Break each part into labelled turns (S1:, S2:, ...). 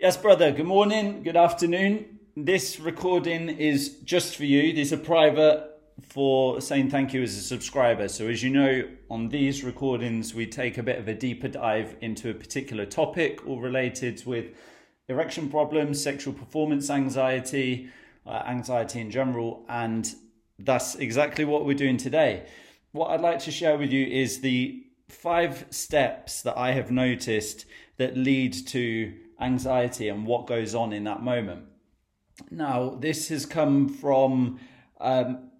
S1: Yes, brother. Good morning, good afternoon. This recording is just for you. These are private for saying thank you as a subscriber. So, as you know, on these recordings, we take a bit of a deeper dive into a particular topic all related with erection problems, sexual performance anxiety, uh, anxiety in general, and that's exactly what we're doing today. What I'd like to share with you is the five steps that I have noticed that lead to anxiety and what goes on in that moment. Now, this has come from um,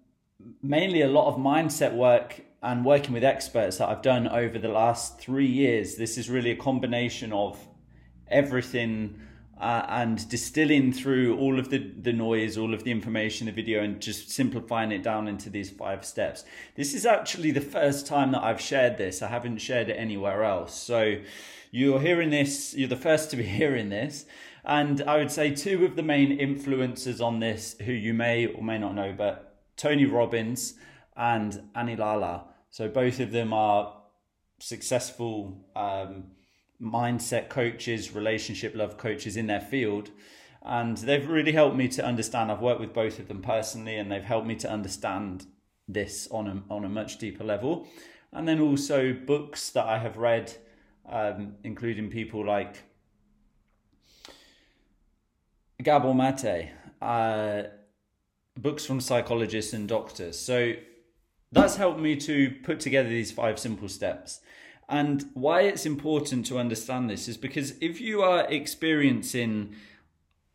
S1: mainly a lot of mindset work and working with experts that I've done over the last three years. This is really a combination of everything uh, and distilling through all of the, the noise, all of the information, the video, and just simplifying it down into these five steps. This is actually the first time that I've shared this. I haven't shared it anywhere else. So you're hearing this, you're the first to be hearing this. And I would say two of the main influencers on this, who you may or may not know, but Tony Robbins and Annie Lalla. So both of them are successful um, mindset coaches, relationship love coaches in their field. And they've really helped me to understand. I've worked with both of them personally, and they've helped me to understand this on a, on a much deeper level. And then also books that I have read, um, including people like Gabor Mate, uh, books from psychologists and doctors. So that's helped me to put together these five simple steps. And why it's important to understand this is because if you are experiencing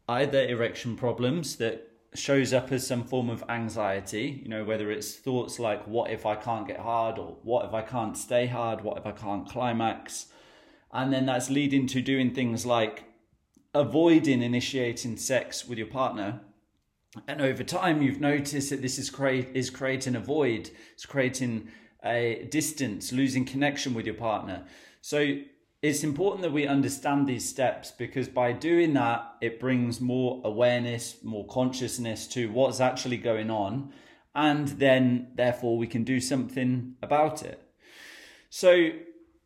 S1: either erection problems that shows up as some form of anxiety, you know, whether it's thoughts like, what if I can't get hard, or what if I can't stay hard, what if I can't climax, and then that's leading to doing things like avoiding initiating sex with your partner. And over time, you've noticed that this is create is creating a void. It's creating a distance, losing connection with your partner. So it's important that we understand these steps because by doing that, it brings more awareness, more consciousness to what's actually going on. And then, therefore, we can do something about it. So,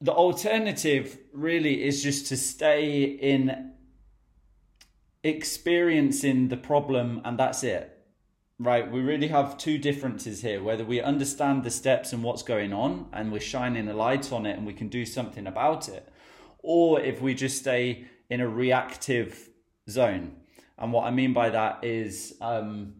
S1: the alternative really is just to stay in experiencing the problem and that's it right, we really have two differences here whether we understand the steps and what's going on and we're shining a light on it and we can do something about it, or if we just stay in a reactive zone. And what I mean by that is, um,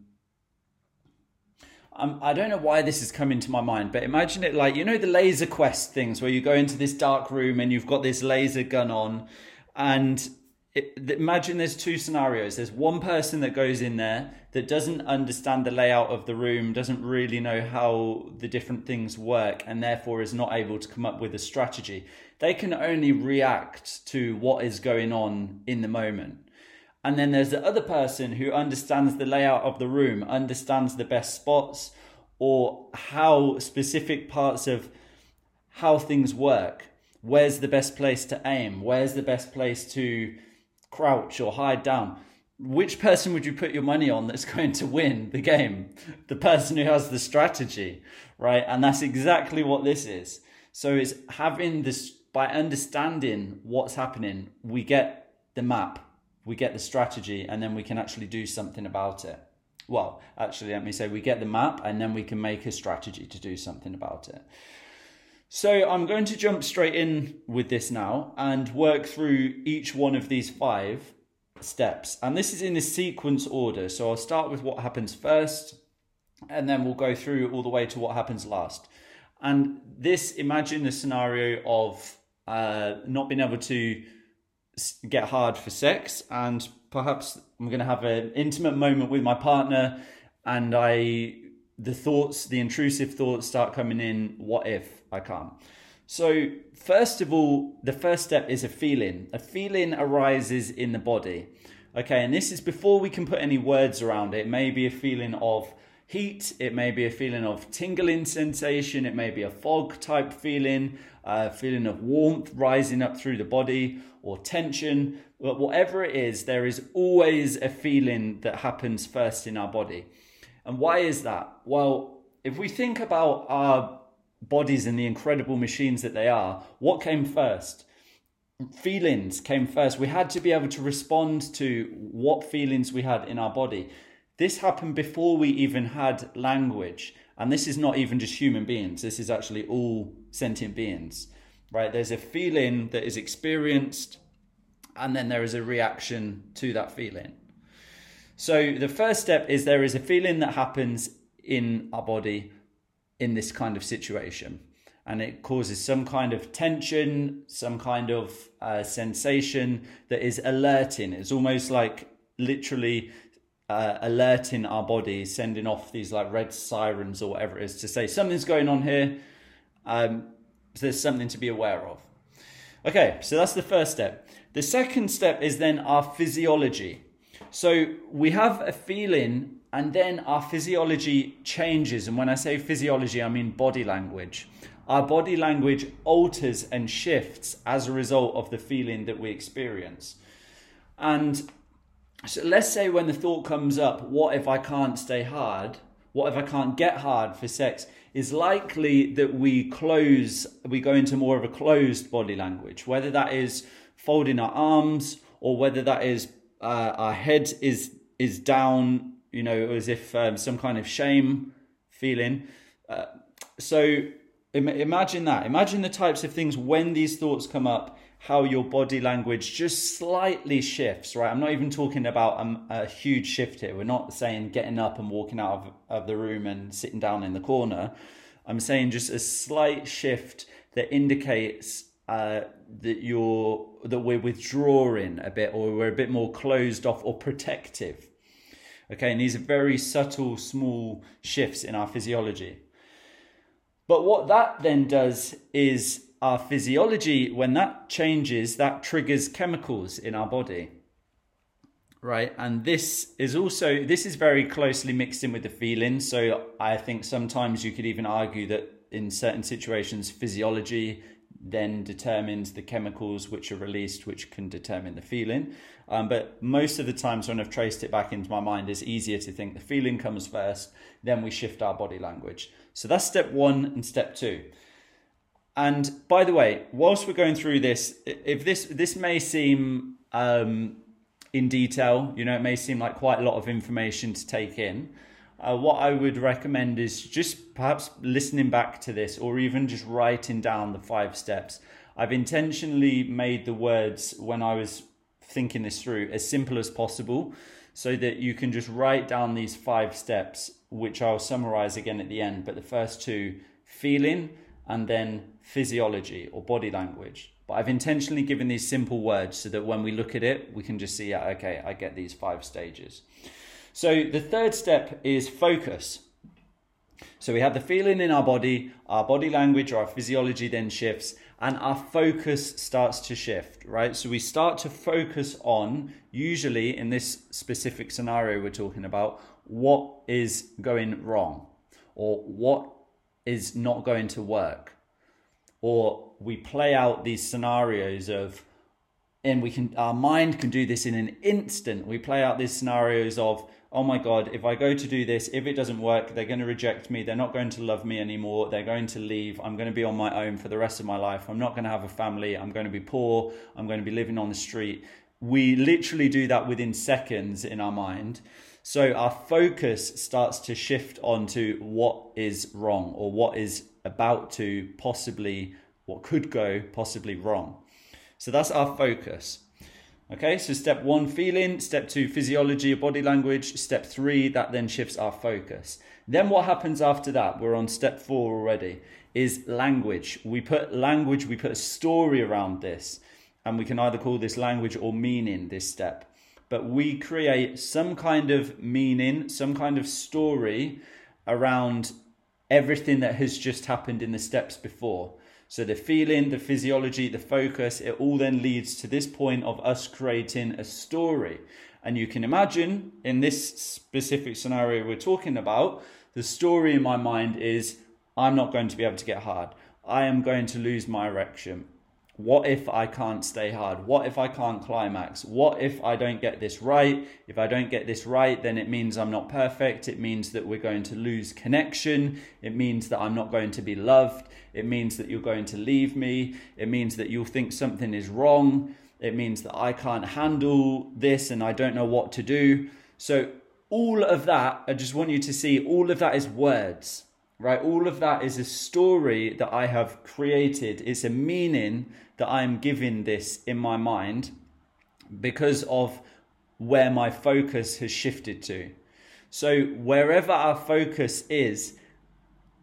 S1: I'm, I don't know why this has come into my mind, but imagine it like, you know, the laser quest things where you go into this dark room and you've got this laser gun on and it, imagine there's two scenarios. There's one person that goes in there that doesn't understand the layout of the room, doesn't really know how the different things work, and therefore is not able to come up with a strategy. They can only react to what is going on in the moment. And then there's the other person who understands the layout of the room, understands the best spots, or how specific parts of how things work. Where's the best place to aim? Where's the best place to crouch or hide down, which person would you put your money on that's going to win the game? The person who has the strategy, right? And that's exactly what this is. So it's having this, by understanding what's happening, we get the map, we get the strategy, and then we can actually do something about it. Well, actually, let me say we get the map and then we can make a strategy to do something about it. So I'm going to jump straight in with this now and work through each one of these five steps. And this is in a sequence order. So I'll start with what happens first, and then we'll go through all the way to what happens last. And this, imagine the scenario of uh, not being able to get hard for sex, and perhaps I'm going to have an intimate moment with my partner, and I the thoughts, the intrusive thoughts start coming in. What if? I can't. So, first of all, the first step is a feeling. A feeling arises in the body. Okay, and this is before we can put any words around it. It may be a feeling of heat, it may be a feeling of tingling sensation, it may be a fog type feeling, a feeling of warmth rising up through the body, or tension. But whatever it is, there is always a feeling that happens first in our body. And why is that? Well, if we think about our bodies and the incredible machines that they are, what came first? feelings came first. We had to be able to respond to what feelings we had in our body. This happened before we even had language. And this is not even just human beings, this is actually all sentient beings, right? There's a feeling that is experienced, and then there is a reaction to that feeling. So the first step is there is a feeling that happens in our body in this kind of situation and it causes some kind of tension, some kind of uh, sensation that is alerting. It's almost like literally uh, alerting our bodies, sending off these like red sirens or whatever it is to say something's going on here. Um, so there's something to be aware of. Okay, so that's the first step. The second step is then our physiology. So we have a feeling, and then our physiology changes. And when I say physiology, I mean body language our body language alters and shifts as a result of the feeling that we experience. And so let's say when the thought comes up, what if I can't stay hard? What if I can't get hard for sex? Is likely that we close, we go into more of a closed body language, whether that is folding our arms or whether that is uh, our head is is down, you know, as if um, some kind of shame feeling. Uh, so imagine that. Imagine the types of things when these thoughts come up, how your body language just slightly shifts, right? I'm not even talking about a, a huge shift here. We're not saying getting up and walking out of, of the room and sitting down in the corner. I'm saying just a slight shift that indicates uh, that you're that we're withdrawing a bit, or we're a bit more closed off or protective. Okay, and these are very subtle, small shifts in our physiology. But what that then does is our physiology, when that changes, that triggers chemicals in our body. Right. And this is also, this is very closely mixed in with the feelings. So I think sometimes you could even argue that in certain situations, physiology then determines the chemicals which are released, which can determine the feeling. Um, but most of the times when I've traced it back into my mind, it's easier to think the feeling comes first, then we shift our body language. So that's step one and step two. And by the way, whilst we're going through this, if this this may seem um, in detail, you know, it may seem like quite a lot of information to take in. Uh, what I would recommend is just perhaps listening back to this, or even just writing down the five steps. I've intentionally made the words when I was thinking this through as simple as possible so that you can just write down these five steps, which I'll summarize again at the end. But the first two feeling and then physiology or body language. But I've intentionally given these simple words so that when we look at it, we can just see, yeah, okay, I get these five stages. So the third step is focus. So we have the feeling in our body, our body language or our physiology then shifts, and our focus starts to shift, right? So we start to focus on, usually in this specific scenario we're talking about, what is going wrong or what is not going to work. Or we play out these scenarios of, and we can, our mind can do this in an instant. We play out these scenarios of, oh my God, if I go to do this, if it doesn't work, they're going to reject me. They're not going to love me anymore. They're going to leave. I'm going to be on my own for the rest of my life. I'm not going to have a family. I'm going to be poor. I'm going to be living on the street. We literally do that within seconds in our mind. So our focus starts to shift onto what is wrong or what is about to possibly, what could go possibly wrong. So that's our focus. Okay, so step one, feeling. Step two, physiology body language. Step three, that then shifts our focus. Then what happens after that? We're on step four already, is language. We put language, we put a story around this, and we can either call this language or meaning this step. But we create some kind of meaning, some kind of story around everything that has just happened in the steps before. So the feeling, the physiology, the focus, it all then leads to this point of us creating a story. And you can imagine in this specific scenario we're talking about, the story in my mind is I'm not going to be able to get hard. I am going to lose my erection. What if I can't stay hard? What if I can't climax? What if I don't get this right? If I don't get this right, then it means I'm not perfect. It means that we're going to lose connection. It means that I'm not going to be loved. It means that you're going to leave me. It means that you'll think something is wrong. It means that I can't handle this and I don't know what to do. So, all of that, I just want you to see all of that is words right? All of that is a story that I have created. It's a meaning that I'm giving this in my mind because of where my focus has shifted to. So, wherever our focus is,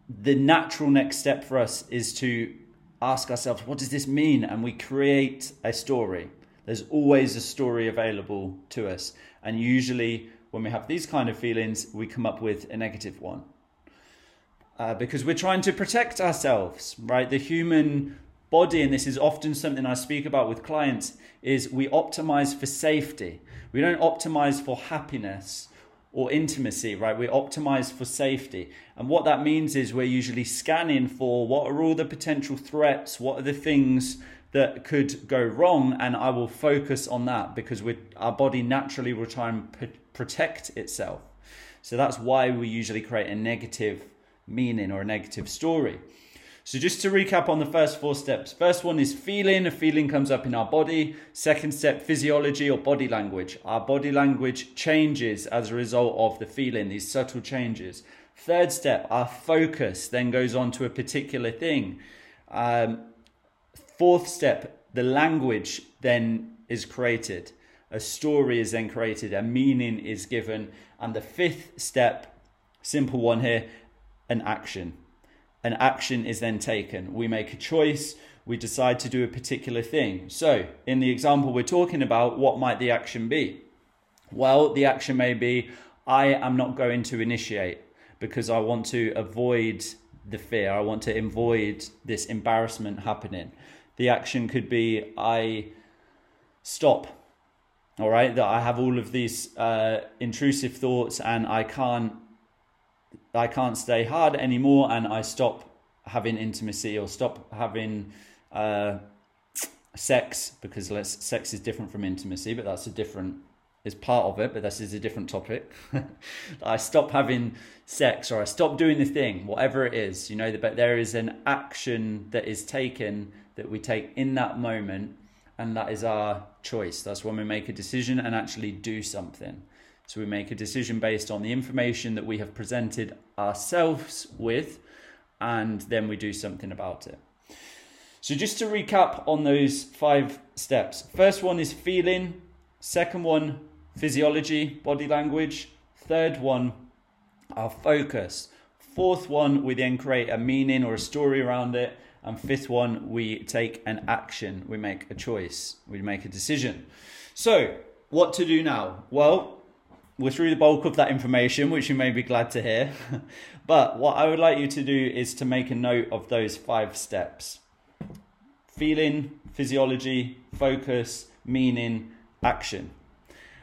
S1: the natural next step for us is to ask ourselves, what does this mean? And we create a story. There's always a story available to us. And usually, when we have these kind of feelings, we come up with a negative one. Uh, because we're trying to protect ourselves, right? The human body, and this is often something I speak about with clients, is we optimize for safety. We don't optimize for happiness or intimacy, right? We optimize for safety. And what that means is we're usually scanning for what are all the potential threats, what are the things that could go wrong, and I will focus on that because we our body naturally will try and p- protect itself. So that's why we usually create a negative meaning or a negative story. So, just to recap on the first four steps first one is feeling. A feeling comes up in our body. Second step, physiology or body language. Our body language changes as a result of the feeling, these subtle changes. Third step, our focus then goes on to a particular thing. Um, fourth step, the language then is created. A story is then created, a meaning is given. And the fifth step, simple one here, an action an action is then taken. We make a choice, we decide to do a particular thing. So, in the example we're talking about, what might the action be? Well, the action may be I am not going to initiate because I want to avoid the fear, I want to avoid this embarrassment happening. The action could be I stop. All right, that I have all of these uh, intrusive thoughts and I can't I can't stay hard anymore and I stop having intimacy or stop having uh, sex because let's, sex is different from intimacy, but that's a different is part of it, but this is a different topic. I stop having sex or I stop doing the thing, whatever it is, you know, but there is an action that is taken that we take in that moment, and that is our choice. That's when we make a decision and actually do something. So we make a decision based on the information that we have presented ourselves with, and then we do something about it. So, just to recap on those five steps first one is feeling, second one, physiology, body language, third one, our focus, fourth one, we then create a meaning or a story around it, and fifth one, we take an action, we make a choice, we make a decision. So, what to do now? Well, we're through the bulk of that information, which you may be glad to hear. but what I would like you to do is to make a note of those five steps feeling, physiology, focus, meaning, action.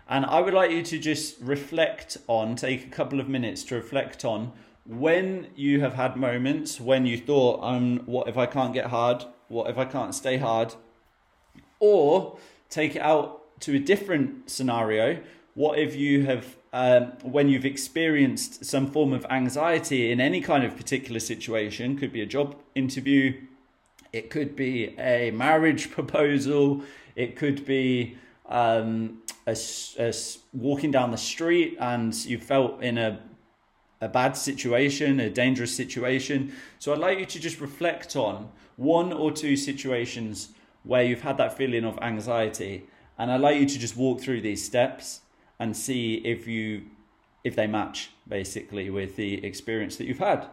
S1: And I would like you to just reflect on, take a couple of minutes to reflect on when you have had moments when you thought, um, what if I can't get hard? What if I can't stay hard? Or take it out to a different scenario what if you have um, when you've experienced some form of anxiety in any kind of particular situation could be a job interview it could be a marriage proposal it could be um, a, a, walking down the street and you felt in a a bad situation, a dangerous situation. So I'd like you to just reflect on one or two situations where you've had that feeling of anxiety. And I'd like you to just walk through these steps and see if you if they match basically with the experience that you've had.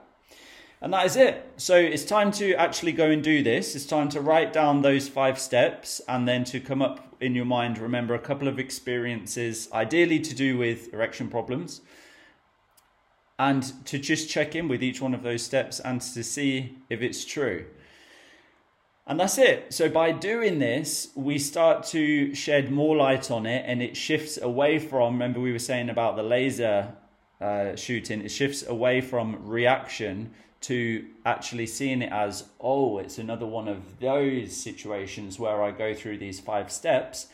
S1: And that is it. So it's time to actually go and do this. It's time to write down those five steps and then to come up in your mind, remember a couple of experiences, ideally to do with erection problems, and to just check in with each one of those steps and to see if it's true. And that's it. So by doing this, we start to shed more light on it and it shifts away from, remember we were saying about the laser uh, shooting, it shifts away from reaction to actually seeing it as, oh, it's another one of those situations where I go through these five steps.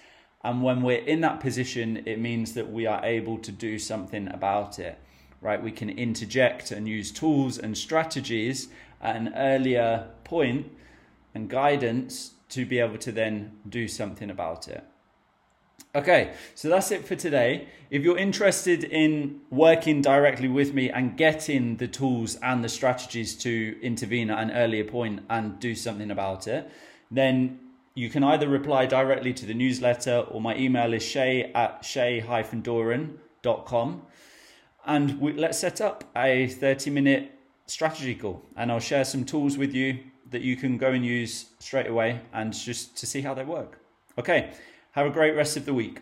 S1: And when we're in that position, it means that we are able to do something about it, right? We can interject and use tools and strategies at an earlier point and guidance to be able to then do something about it. Okay, so that's it for today. If you're interested in working directly with me and getting the tools and the strategies to intervene at an earlier point and do something about it, then you can either reply directly to the newsletter or my email is shay at shay-doran.com and we, let's set up a 30 minute strategy call and I'll share some tools with you that you can go and use straight away and just to see how they work. Okay, have a great rest of the week.